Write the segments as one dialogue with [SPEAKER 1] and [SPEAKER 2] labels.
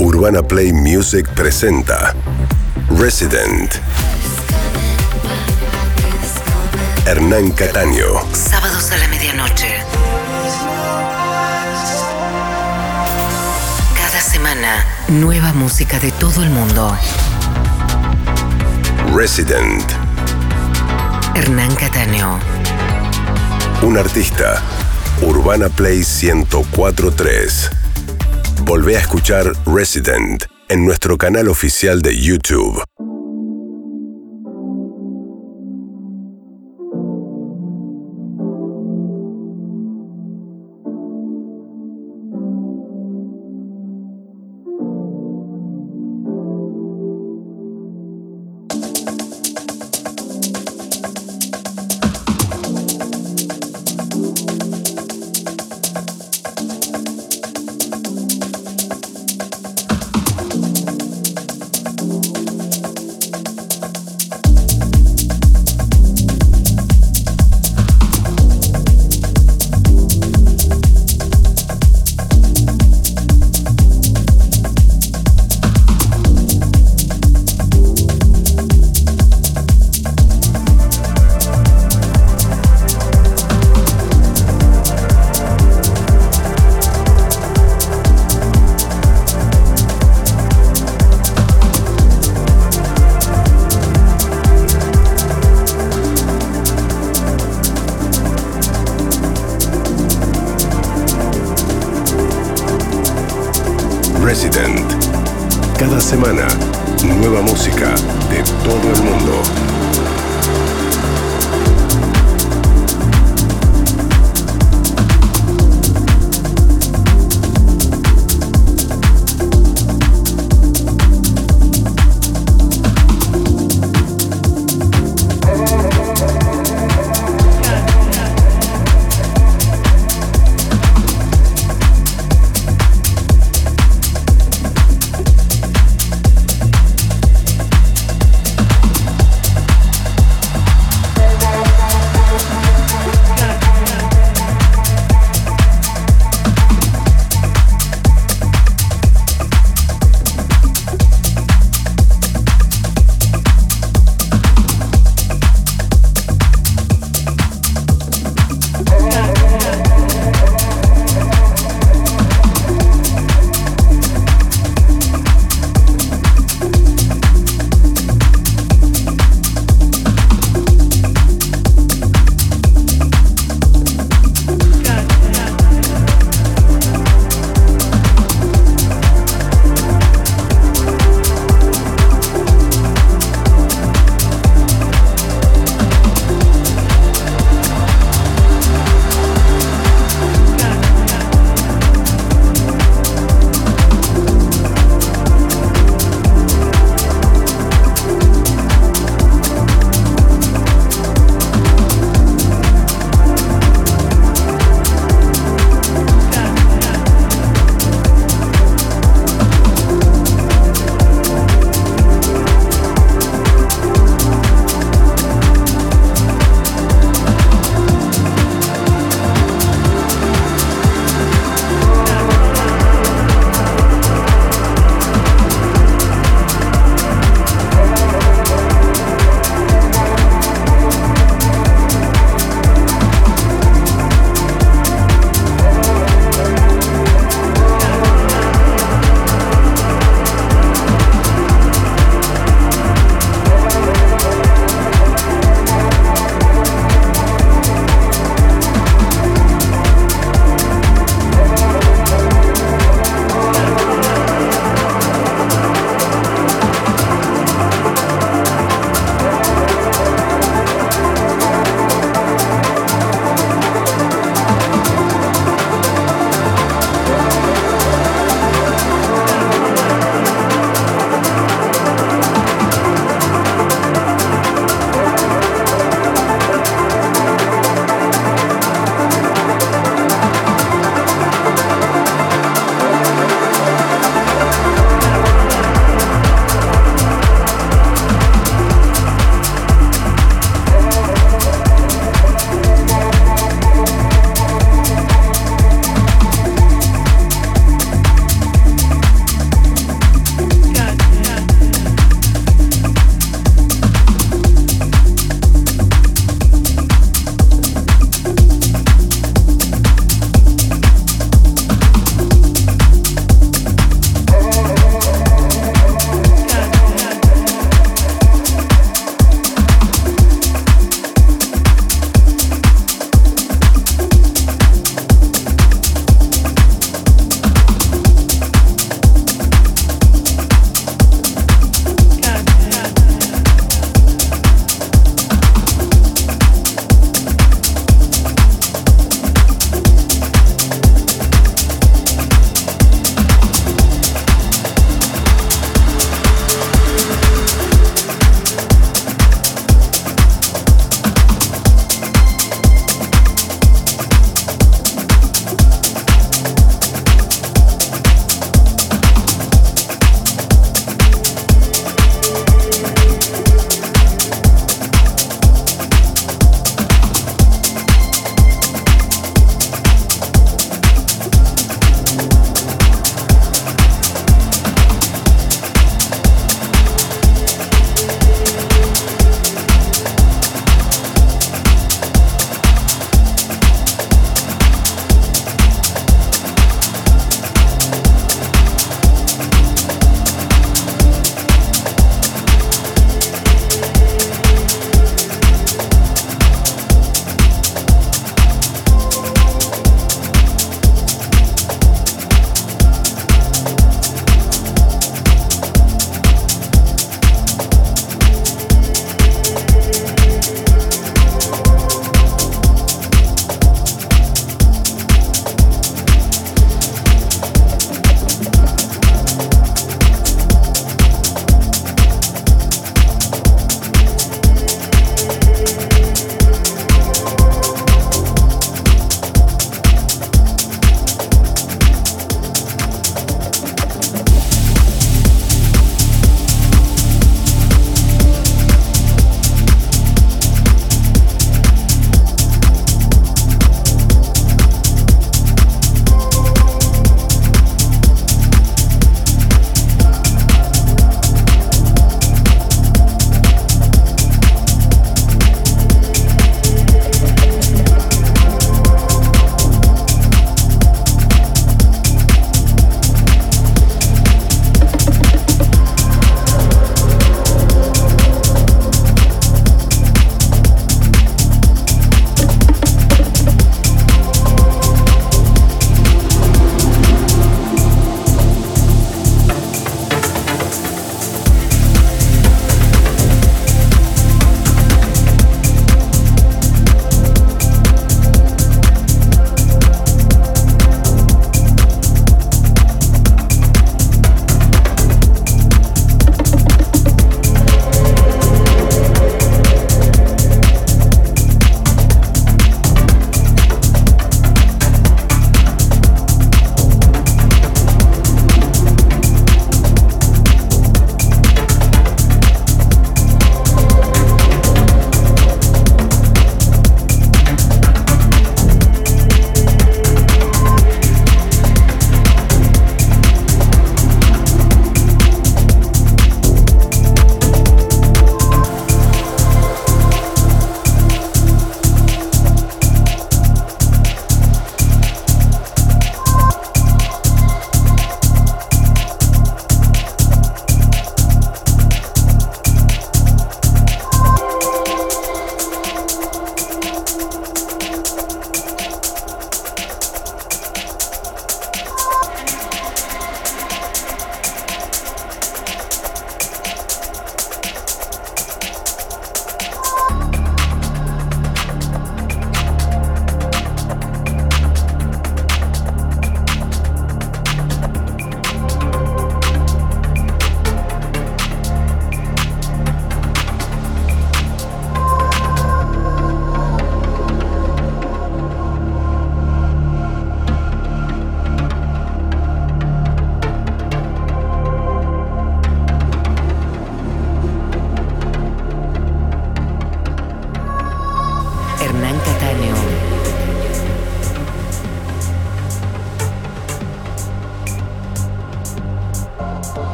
[SPEAKER 1] Urbana Play Music presenta Resident. Hernán Cataño.
[SPEAKER 2] Sábados a la medianoche. Cada semana, nueva música de todo el mundo.
[SPEAKER 1] Resident.
[SPEAKER 2] Hernán Cataño.
[SPEAKER 1] Un artista. Urbana Play 1043. Volvé a escuchar Resident en nuestro canal oficial de YouTube.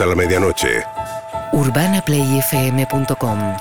[SPEAKER 1] A la medianoche.
[SPEAKER 2] UrbanaPlayFM.com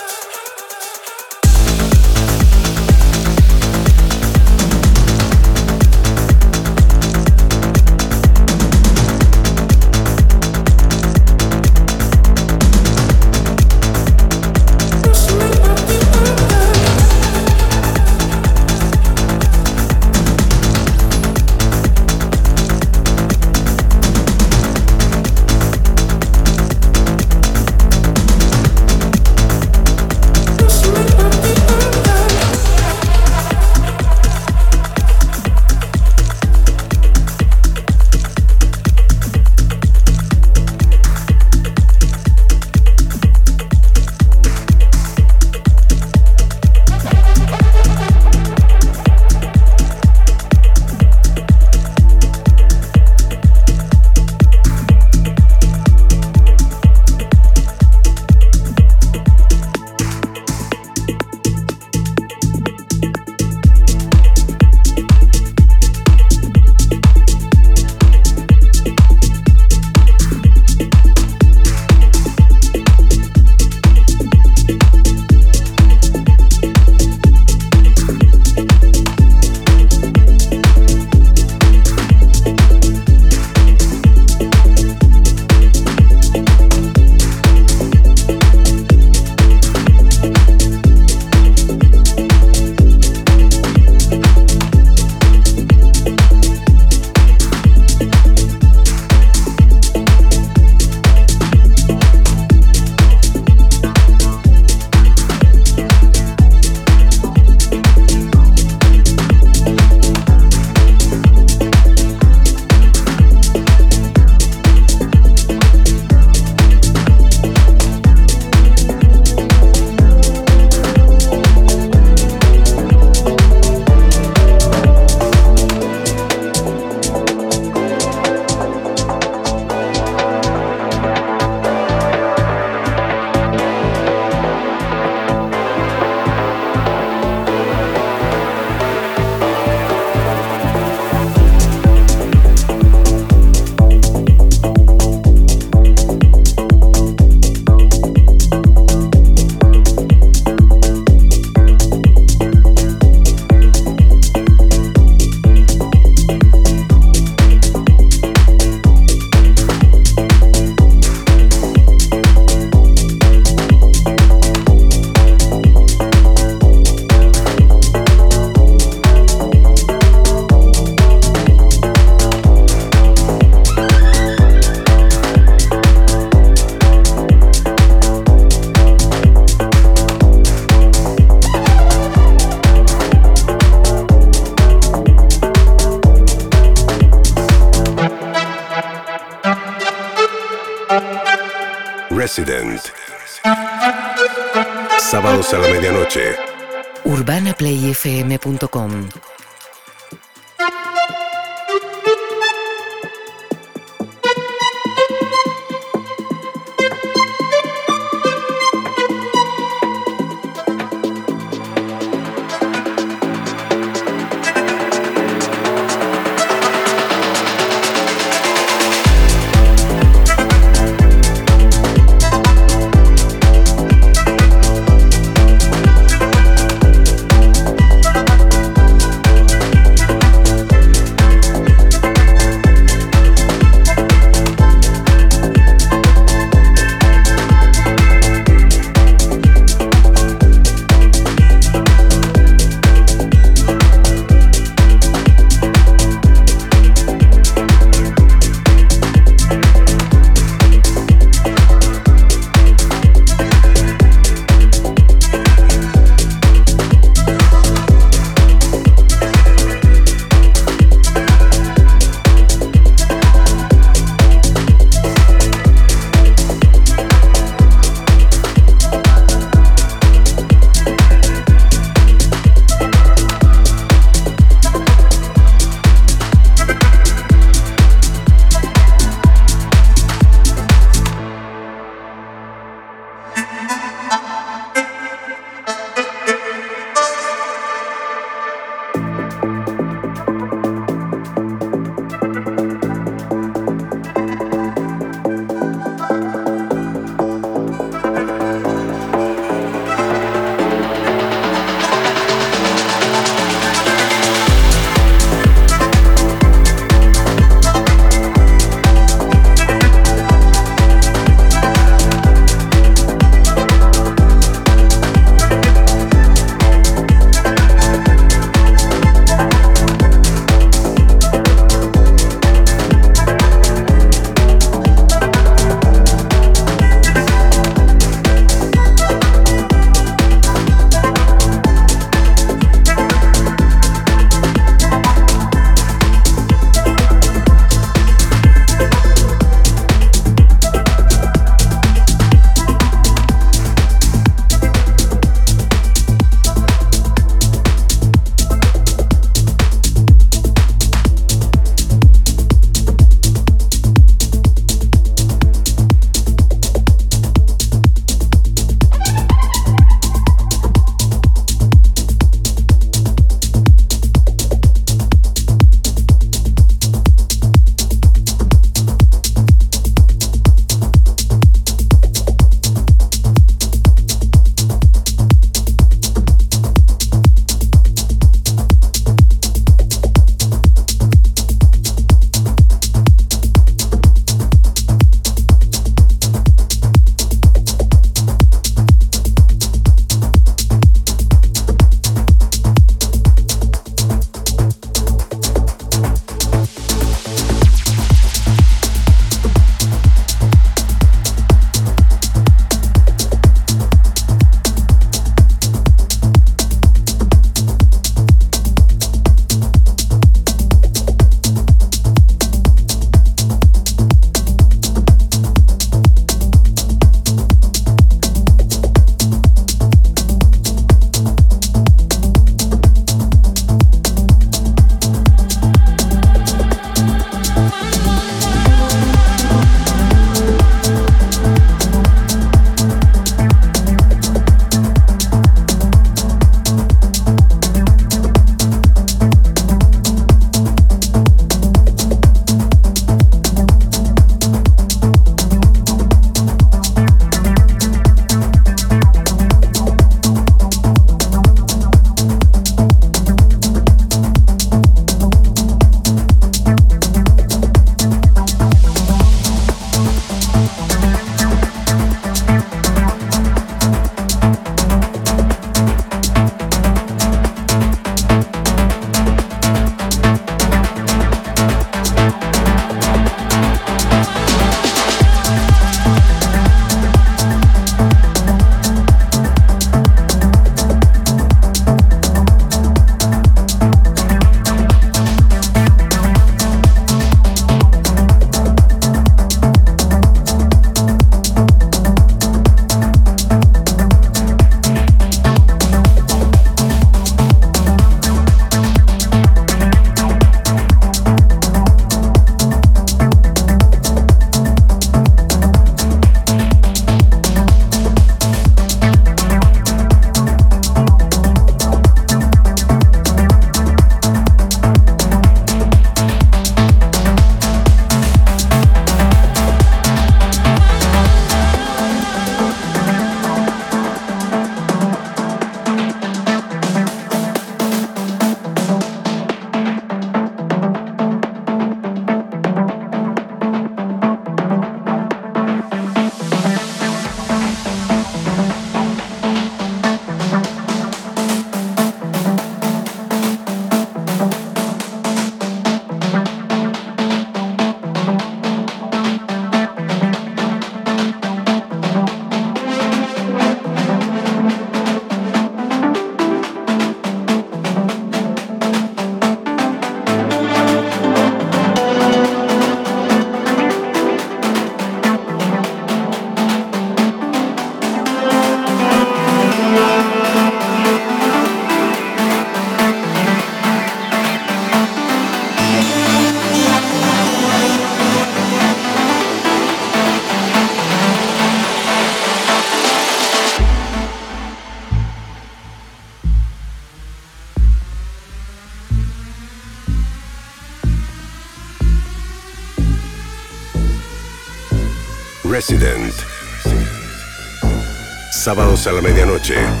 [SPEAKER 1] a la medianoche.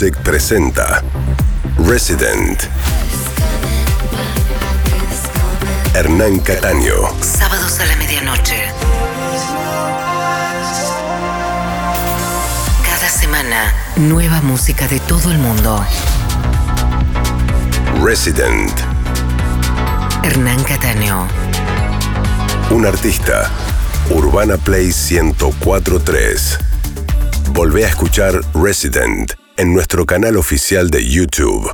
[SPEAKER 1] Music presenta Resident. Hernán Cataño.
[SPEAKER 2] Sábados a la medianoche. Cada semana, nueva música de todo el mundo.
[SPEAKER 1] Resident.
[SPEAKER 2] Hernán Cataño.
[SPEAKER 1] Un artista. Urbana Play 1043. Volvé a escuchar Resident en nuestro canal oficial de YouTube.